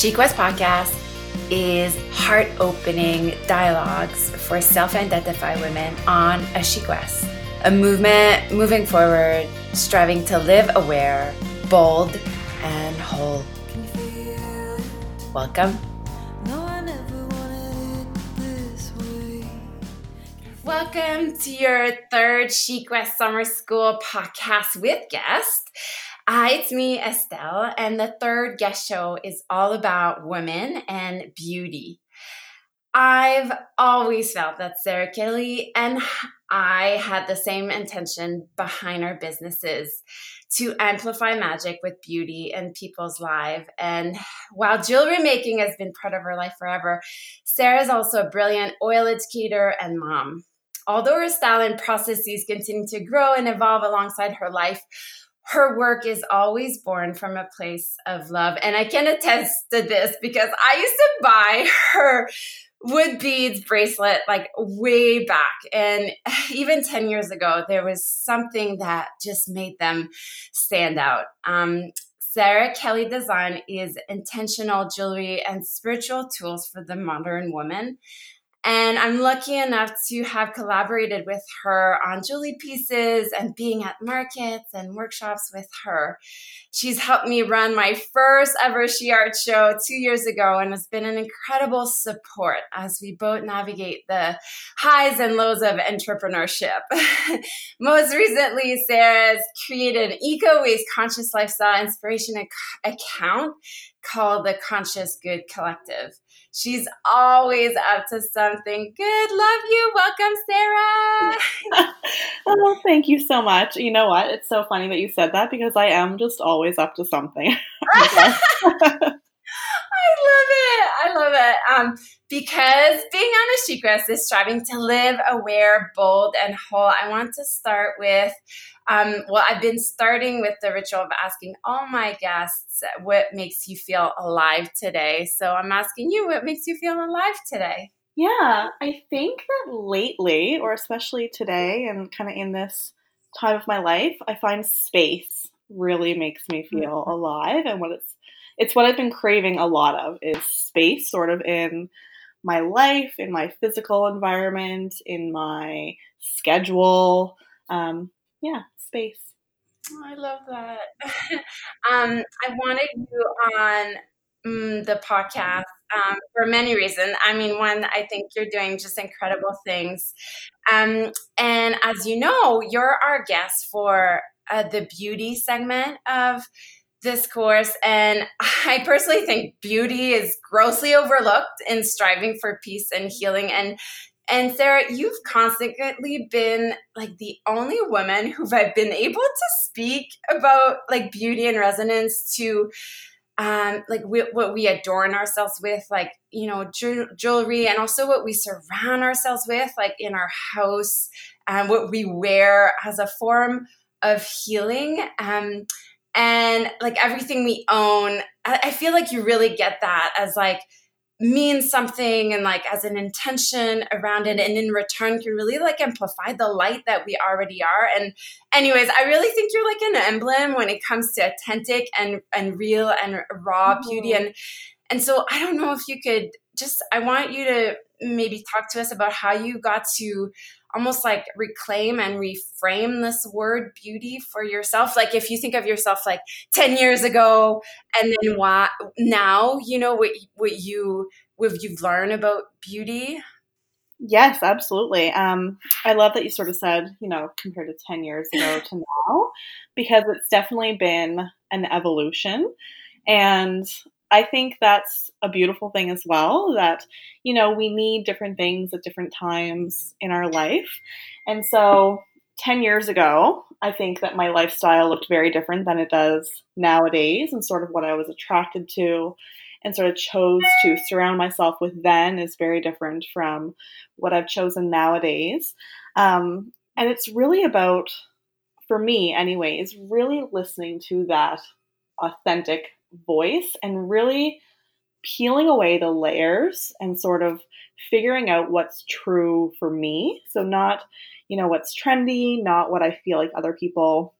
Chic West Podcast is heart opening dialogues for self identified women on a Chic West, a movement moving forward, striving to live aware, bold, and whole. Welcome. Welcome to your third Chic West Summer School podcast with guest. Hi, it's me, Estelle, and the third guest show is all about women and beauty. I've always felt that Sarah Kelly and I had the same intention behind our businesses to amplify magic with beauty in people's lives. And while jewelry making has been part of her life forever, Sarah is also a brilliant oil educator and mom. Although her style and processes continue to grow and evolve alongside her life, her work is always born from a place of love. And I can attest to this because I used to buy her wood beads bracelet like way back. And even 10 years ago, there was something that just made them stand out. Um, Sarah Kelly Design is intentional jewelry and spiritual tools for the modern woman. And I'm lucky enough to have collaborated with her on jewelry pieces and being at markets and workshops with her. She's helped me run my first ever She Art show two years ago and has been an incredible support as we both navigate the highs and lows of entrepreneurship. Most recently, Sarah's created an eco waste conscious lifestyle inspiration ac- account called the Conscious Good Collective. She's always up to something good. Love you. Welcome, Sarah. oh, thank you so much. You know what? It's so funny that you said that because I am just always up to something. I love it. I love it. Um, because being on a West is striving to live aware, bold, and whole. I want to start with, um, well, I've been starting with the ritual of asking all my guests what makes you feel alive today. So I'm asking you, what makes you feel alive today? Yeah, I think that lately, or especially today, and kind of in this time of my life, I find space really makes me feel mm-hmm. alive and what it's it's what I've been craving a lot of is space sort of in my life, in my physical environment, in my schedule. Um, yeah, space. Oh, I love that. um, I wanted you on mm, the podcast um, for many reasons. I mean, one, I think you're doing just incredible things. Um, and as you know, you're our guest for uh, the beauty segment of this course. And I personally think beauty is grossly overlooked in striving for peace and healing. And and Sarah, you've constantly been like the only woman who I've been able to speak about like beauty and resonance to um, like we, what we adorn ourselves with, like you know, ju- jewelry, and also what we surround ourselves with, like in our house, and what we wear as a form of healing. Um, and like everything we own I, I feel like you really get that as like means something and like as an intention around it. And in return can really like amplify the light that we already are. And anyways i really think you're like an emblem when it comes to authentic and and real and raw mm-hmm. beauty. And and so i don't know if you could just i want you to maybe talk to us about how you got to almost like reclaim and reframe this word beauty for yourself. Like if you think of yourself like 10 years ago and then why now you know what what you what you've learned about beauty? Yes absolutely. Um i love that you sort of said you know compared to 10 years ago to now because it's definitely been an evolution. And I think that's a beautiful thing as well that, you know, we need different things at different times in our life. And so 10 years ago, I think that my lifestyle looked very different than it does nowadays and sort of what I was attracted to and sort of chose to surround myself with then is very different from what I've chosen nowadays. Um, and it's really about, for me, anyways, really listening to that authentic voice and really peeling away the layers and sort of figuring out what's true for me. So, not, you know, what's trendy, not what I feel like other people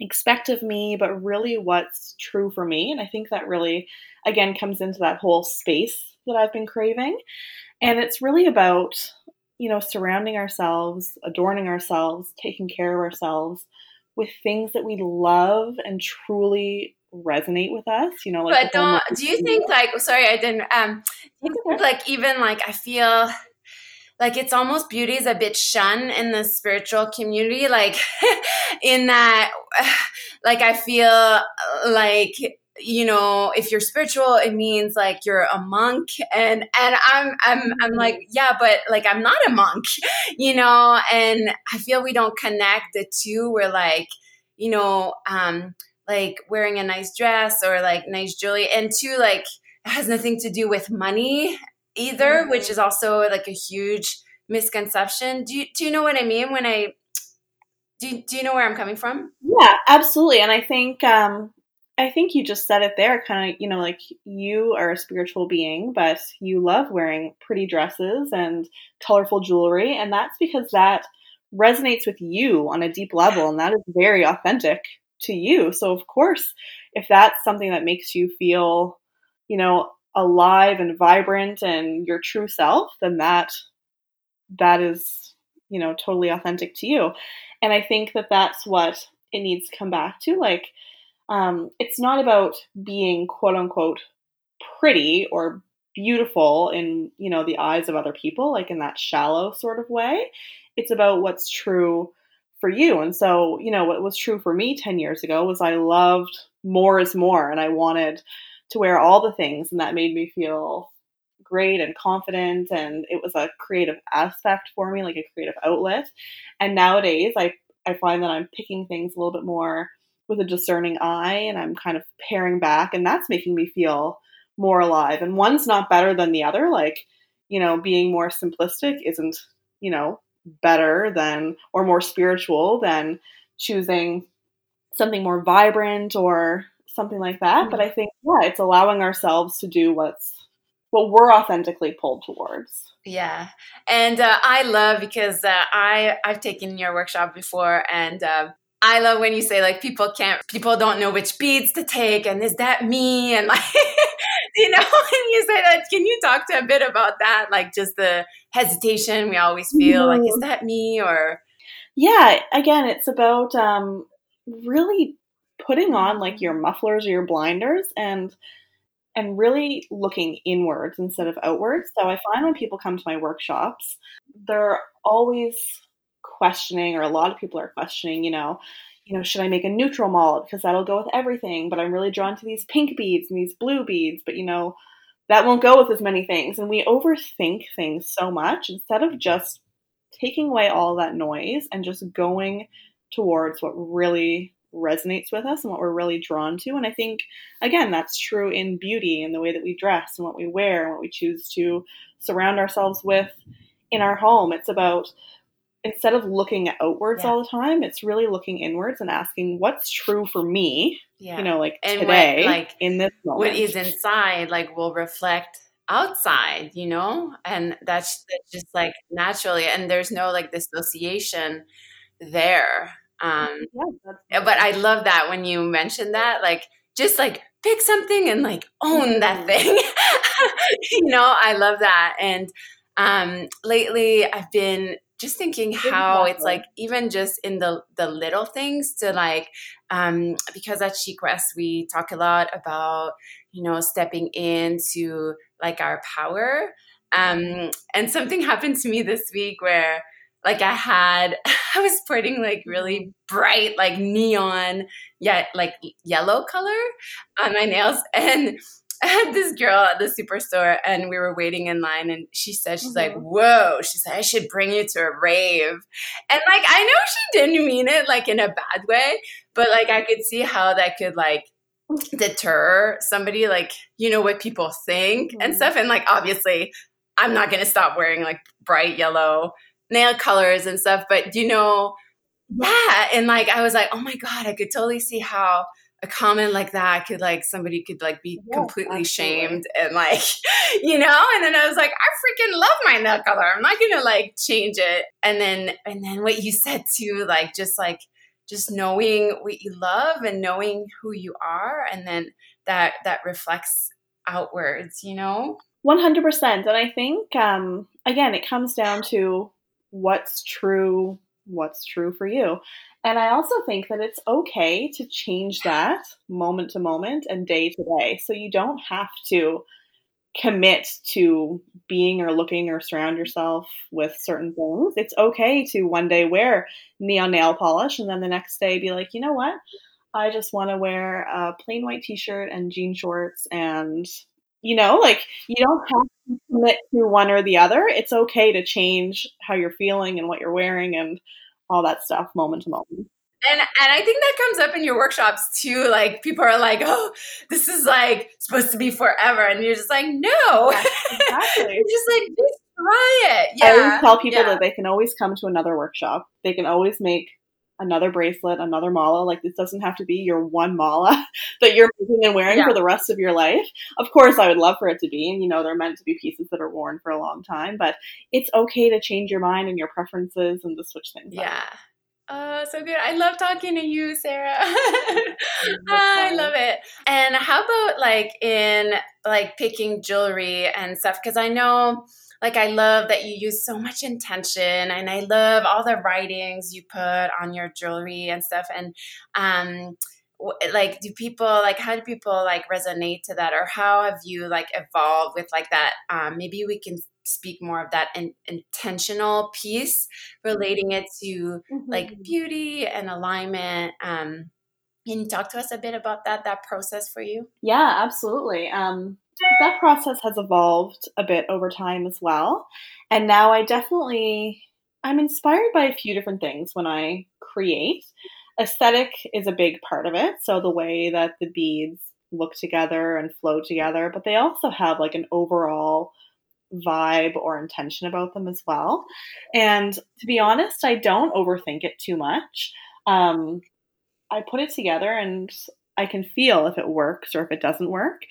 expect of me, but really what's true for me. And I think that really, again, comes into that whole space that I've been craving. And it's really about, you know, surrounding ourselves, adorning ourselves, taking care of ourselves with things that we love and truly resonate with us you know like but don't do you think like sorry i didn't um like even like i feel like it's almost beauty is a bit shunned in the spiritual community like in that like i feel like you know if you're spiritual it means like you're a monk and and i'm i'm i'm mm-hmm. like yeah but like i'm not a monk you know and i feel we don't connect the two we're like you know um like wearing a nice dress or like nice jewelry and two like it has nothing to do with money either mm-hmm. which is also like a huge misconception do you, do you know what i mean when i do, do you know where i'm coming from yeah absolutely and i think um I think you just said it there, kind of, you know, like you are a spiritual being, but you love wearing pretty dresses and colorful jewelry. And that's because that resonates with you on a deep level. And that is very authentic to you. So, of course, if that's something that makes you feel, you know, alive and vibrant and your true self, then that that is, you know, totally authentic to you. And I think that that's what it needs to come back to. Like, um, it's not about being quote unquote pretty or beautiful in you know the eyes of other people like in that shallow sort of way it's about what's true for you and so you know what was true for me 10 years ago was i loved more is more and i wanted to wear all the things and that made me feel great and confident and it was a creative aspect for me like a creative outlet and nowadays i i find that i'm picking things a little bit more with a discerning eye and I'm kind of paring back and that's making me feel more alive. And one's not better than the other. Like, you know, being more simplistic isn't, you know, better than or more spiritual than choosing something more vibrant or something like that. Mm-hmm. But I think, yeah, it's allowing ourselves to do what's what we're authentically pulled towards. Yeah, and uh, I love because uh, I I've taken your workshop before, and uh, I love when you say like people can't, people don't know which beads to take, and is that me? And like, you know, when you say that, can you talk to a bit about that? Like just the hesitation we always feel, like, is that me? Or yeah, again, it's about um, really putting on like your mufflers or your blinders and and really looking inwards instead of outwards. So I find when people come to my workshops, they're always questioning, or a lot of people are questioning, you know, you know, should I make a neutral mala because that'll go with everything? But I'm really drawn to these pink beads and these blue beads, but you know, that won't go with as many things. And we overthink things so much instead of just taking away all that noise and just going towards what really resonates with us and what we're really drawn to. And I think, again, that's true in beauty and the way that we dress and what we wear and what we choose to surround ourselves with in our home. It's about instead of looking outwards yeah. all the time, it's really looking inwards and asking what's true for me. Yeah. You know, like and today, what, like in this moment. What is inside, like, will reflect outside. You know, and that's, that's just like naturally, and there's no like dissociation there. Um, yeah, but I love that when you mentioned that, like, just like pick something and like own that thing. you know, I love that. And um, lately, I've been just thinking how it's like even just in the the little things to like um because at Chic West we talk a lot about you know stepping into like our power. Um and something happened to me this week where like I had I was putting like really mm-hmm. bright like neon yet like yellow color on my nails. And I had this girl at the superstore and we were waiting in line and she said, she's mm-hmm. like, whoa, she said, I should bring you to a rave. And like, I know she didn't mean it like in a bad way, but like I could see how that could like deter somebody, like, you know, what people think mm-hmm. and stuff. And like, obviously, I'm not going to stop wearing like bright yellow nail colors and stuff, but you know, yeah. And like, I was like, oh my God, I could totally see how a comment like that could like somebody could like be yeah, completely absolutely. shamed and like you know and then i was like i freaking love my nail color. I'm not gonna like change it. And then and then what you said too like just like just knowing what you love and knowing who you are and then that that reflects outwards you know? 100% and i think um again it comes down to what's true what's true for you and i also think that it's okay to change that moment to moment and day to day so you don't have to commit to being or looking or surround yourself with certain things. It's okay to one day wear neon nail polish and then the next day be like, you know what? I just want to wear a plain white t shirt and jean shorts. And, you know, like you don't have to commit to one or the other. It's okay to change how you're feeling and what you're wearing and all that stuff moment to moment and and I think that comes up in your workshops too. Like people are like, "Oh, this is like supposed to be forever," and you're just like, "No, exactly." just like just try it. Yeah. I always tell people yeah. that they can always come to another workshop. They can always make another bracelet, another mala. Like this doesn't have to be your one mala that you're making and wearing yeah. for the rest of your life. Of course, I would love for it to be, and you know, they're meant to be pieces that are worn for a long time. But it's okay to change your mind and your preferences and to switch things. Yeah. Up. Oh, so good. I love talking to you, Sarah. I love it. And how about like in like picking jewelry and stuff? Because I know like I love that you use so much intention and I love all the writings you put on your jewelry and stuff. And um like do people like how do people like resonate to that or how have you like evolved with like that um maybe we can speak more of that in, intentional piece relating it to mm-hmm. like beauty and alignment um can you talk to us a bit about that that process for you? Yeah absolutely. Um that process has evolved a bit over time as well. And now i definitely i'm inspired by a few different things when i create. Aesthetic is a big part of it. So the way that the beads look together and flow together but they also have like an overall vibe or intention about them as well. And to be honest, I don't overthink it too much. Um, I put it together and I can feel if it works or if it doesn't work.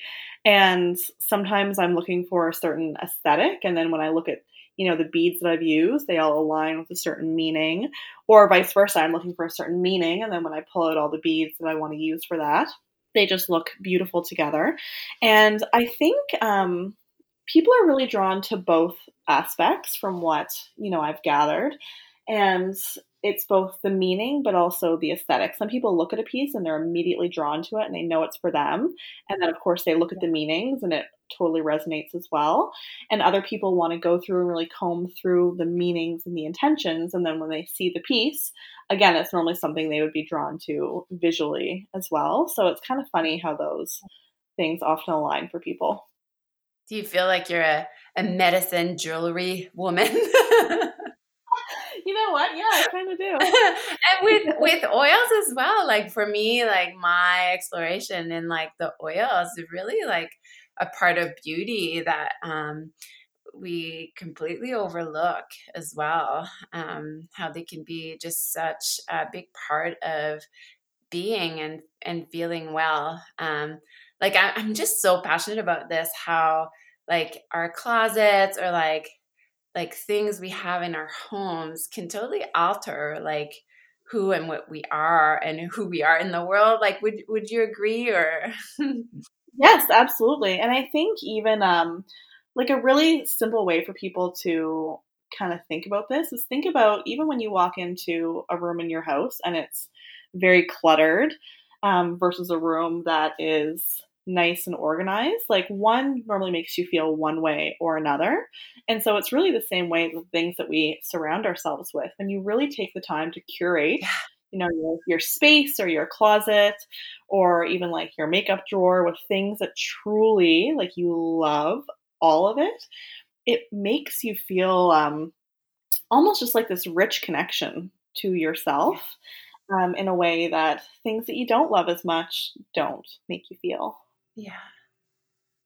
And sometimes I'm looking for a certain aesthetic. And then when I look at you know the beads that I've used, they all align with a certain meaning, or vice versa. I'm looking for a certain meaning, and then when I pull out all the beads that I want to use for that, they just look beautiful together. And I think um, people are really drawn to both aspects from what you know I've gathered, and it's both the meaning but also the aesthetic. Some people look at a piece and they're immediately drawn to it and they know it's for them, and then of course they look at the meanings and it totally resonates as well. And other people want to go through and really comb through the meanings and the intentions, and then when they see the piece, again, it's normally something they would be drawn to visually as well. So it's kind of funny how those things often align for people. Do you feel like you're a, a medicine jewelry woman? you know what? Yeah, I kind of do. and with with oils as well. Like for me, like my exploration in like the oils is really like a part of beauty that um we completely overlook as well. Um, how they can be just such a big part of being and and feeling well. Um, like I, i'm just so passionate about this how like our closets or like like things we have in our homes can totally alter like who and what we are and who we are in the world like would would you agree or? Yes absolutely and i think even um like a really simple way for people to kind of think about this is think about even when you walk into a room in your house and it's very cluttered um, versus a room that is nice and organized, like one normally makes you feel one way or another. And so it's really the same way with things that we surround ourselves with. When you really take the time to curate, yeah. you know, your, your space or your closet or even like your makeup drawer with things that truly like you love all of it, it makes you feel um, almost just like this rich connection to yourself. Um, in a way that things that you don't love as much don't make you feel. Yeah.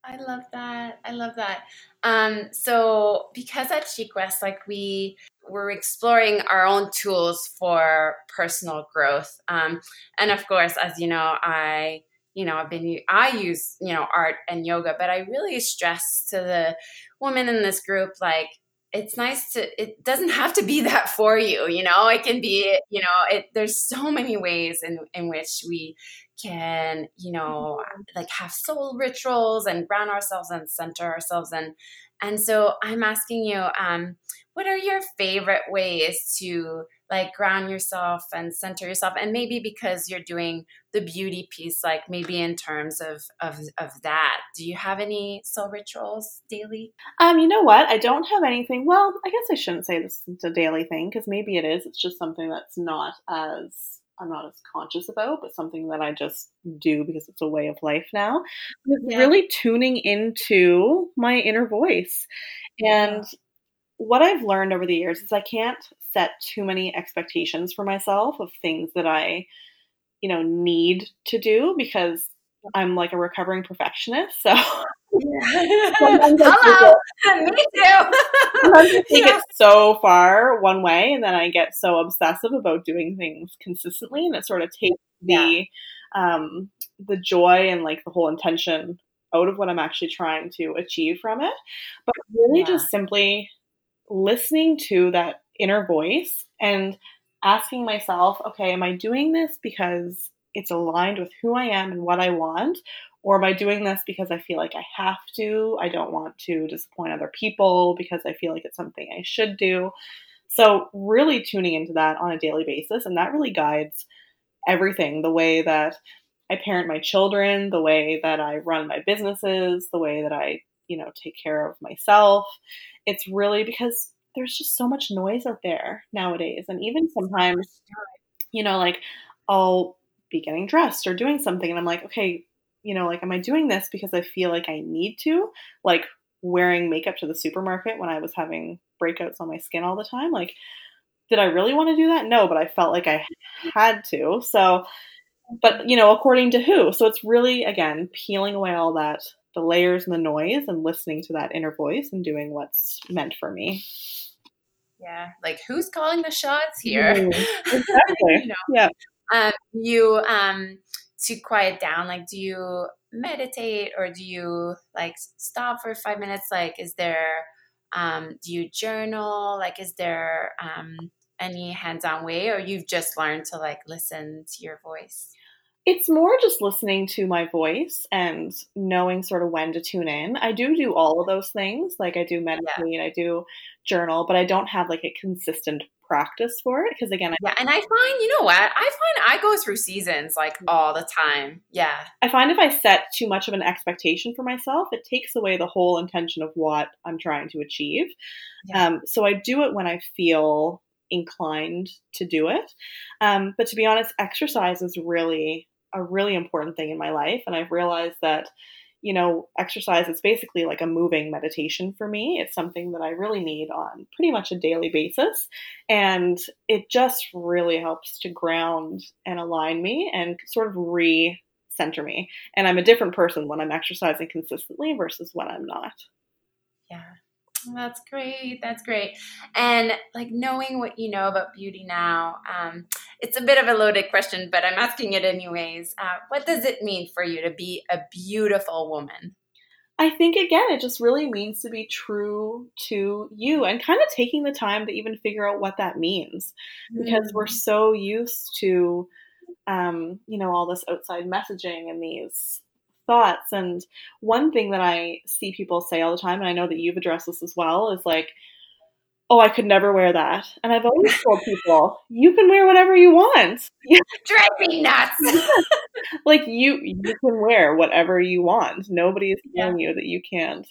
I love that. I love that. Um, so because at Chic West, like we we're exploring our own tools for personal growth. Um, and of course, as you know, I you know I've been I use you know art and yoga, but I really stress to the women in this group like it's nice to it doesn't have to be that for you you know it can be you know it there's so many ways in in which we can you know Mm-hmm. like have soul rituals and ground ourselves and center ourselves and and so i'm asking you um what are your favorite ways to like ground yourself and center yourself and maybe because you're doing the beauty piece like maybe in terms of of of that do you have any soul rituals daily Um, you know what? I don't have anything. Well, I guess I shouldn't say this is a daily thing because maybe it is. It's just something that's not as I'm not as conscious about, but something that I just do because it's a way of life now. Yeah. really tuning into my inner voice. And what I've learned over the years is I can't set too many expectations for myself of things that I, you know, need to do because I'm like a recovering perfectionist. So I Hello, me too. take Yeah. it so far one way, and then I get so obsessive about doing things consistently, and it sort of takes the um, the joy and like the whole intention out of what I'm actually trying to achieve from it. But really, Yeah. just simply listening to that inner voice and asking myself, okay, am I doing this because it's aligned with who I am and what I want? Or am I doing this because I feel like I have to? I don't want to disappoint other people because I feel like it's something I should do. So, really tuning into that on a daily basis, and that really guides everything the way that I parent my children, the way that I run my businesses, the way that I, you know, take care of myself. It's really because there's just so much noise out there nowadays. And even sometimes, you know, like I'll be getting dressed or doing something, and I'm like, okay, you know, like, am I doing this because I feel like I need to? Like wearing makeup to the supermarket when I was having breakouts on my skin all the time. Like, did I really want to do that? No, but I felt like I had to. So, but you know, according to who? So it's really, again, peeling away all that, the layers and the noise, and listening to that inner voice and doing what's meant for me. Yeah, like who's calling the shots here? Mm, exactly. you know, Yeah. um, you um to quiet down. Like, do you meditate or do you like stop for five minutes? Like, is there um, do you journal? Like, is there um any hands-on way, or you've just learned to like listen to your voice? It's more just listening to my voice and knowing sort of when to tune in. I do do all of those things. Like I do meditate, I do journal, but I don't have like a consistent practice for it because again, I, Yeah, and I find you know what I find I go through seasons like all the time. Yeah, I find if I set too much of an expectation for myself, it takes away the whole intention of what I'm trying to achieve. Yeah. Um, so I do it when I feel inclined to do it. Um, but to be honest, exercise is really a really important thing in my life. And I've realized that, you know, exercise is basically like a moving meditation for me. It's something that I really need on pretty much a daily basis. And it just really helps to ground and align me and sort of re center me. And I'm a different person when I'm exercising consistently versus when I'm not. yeah. That's great. That's great. And like knowing what you know about beauty now, um, it's a bit of a loaded question, but I'm asking it anyways. Uh, what does it mean for you to be a beautiful woman? I think again, it just really means to be true to you and kind of taking the time to even figure out what that means because we're so used to, um, you know, all this outside messaging and these thoughts. And one thing that I see people say all the time, and I know that you've addressed this as well, is like, oh, I could never wear that. And I've always told people, you can wear whatever you want. drive me nuts. like you you can wear whatever you want nobody is Yeah. telling you that you can't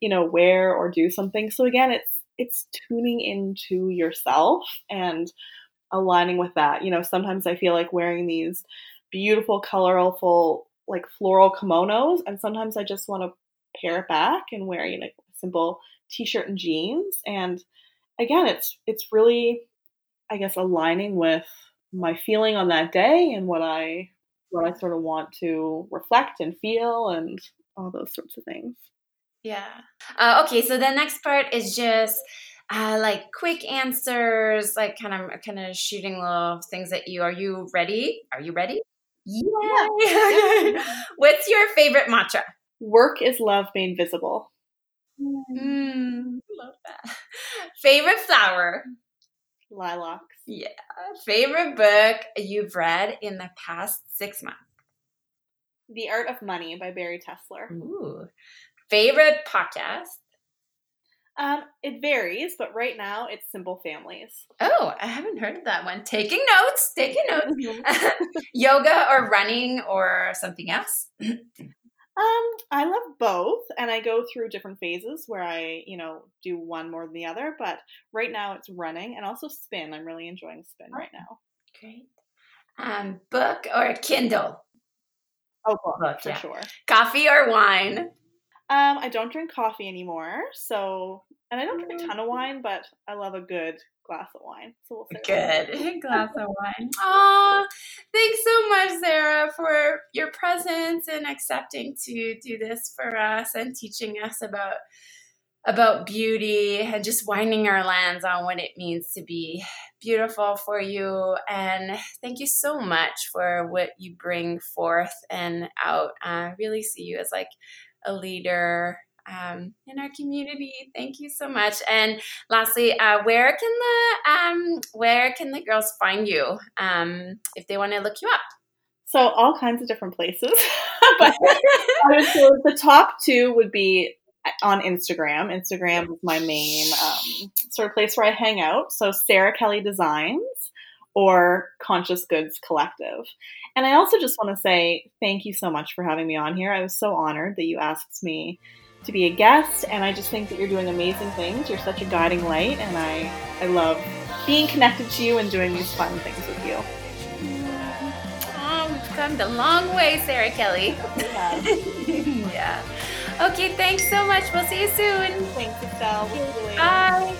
you know wear or do something so again it's it's tuning into yourself and aligning with that you know sometimes i feel like wearing these beautiful colorful like floral kimonos and sometimes i just want to pare it back and wear you know a simple t-shirt and jeans and again it's it's really i guess aligning with my feeling on that day and what i what I sort of want to reflect and feel and all those sorts of things. Yeah. Uh, okay. So the next part is just uh, like quick answers, like kind of kind of shooting little things at you. Are you ready? Are you ready? Yeah. What's your favorite mantra? Work is love made visible. Mm, love that. Favorite flower? Lilacs. Yeah. Favorite book you've read in the past six months? The Art of Money by Bari Tessler. Ooh. Favorite podcast? Um, it varies, but right now it's Simple Families. Oh, I haven't heard of that one. Taking notes, taking notes. Yoga or running or something else? Um, I love both, and I go through different phases where I, you know, do one more than the other. But right now it's running and also spin. I'm really enjoying spin right now. Great. Um, book or a Kindle? Oh, book, Book, for yeah. sure. Coffee or wine? Um, I don't drink coffee anymore, so and I don't drink a ton of wine, but I love a good glass of wine. So we'll say Good. Glass of wine. Aw, thanks so much, Sarah, for your presence and accepting to do this for us and teaching us about about beauty and just winding our lands on what it means to be beautiful for you. And thank you so much for what you bring forth and out. I really see you as like a leader um, in our community. Thank you so much. And lastly, uh, where can the um, where can the girls find you um, if they want to look you up? So all kinds of different places, but the top two would be on Instagram. Instagram is my main um, sort of place where I hang out. So Sarah Kelly Designs or Conscious Goods Collective. And I also just want to say thank you so much for having me on here. I was so honored that you asked me to be a guest, and I just think that you're doing amazing things. You're such a guiding light, and I I love being connected to you and doing these fun things with you. Um, oh, we've come a long way, Sarah Kelly. Yeah. yeah. Okay, thanks so much. We'll see you soon. Thanks, Estelle. We'll you later. Bye.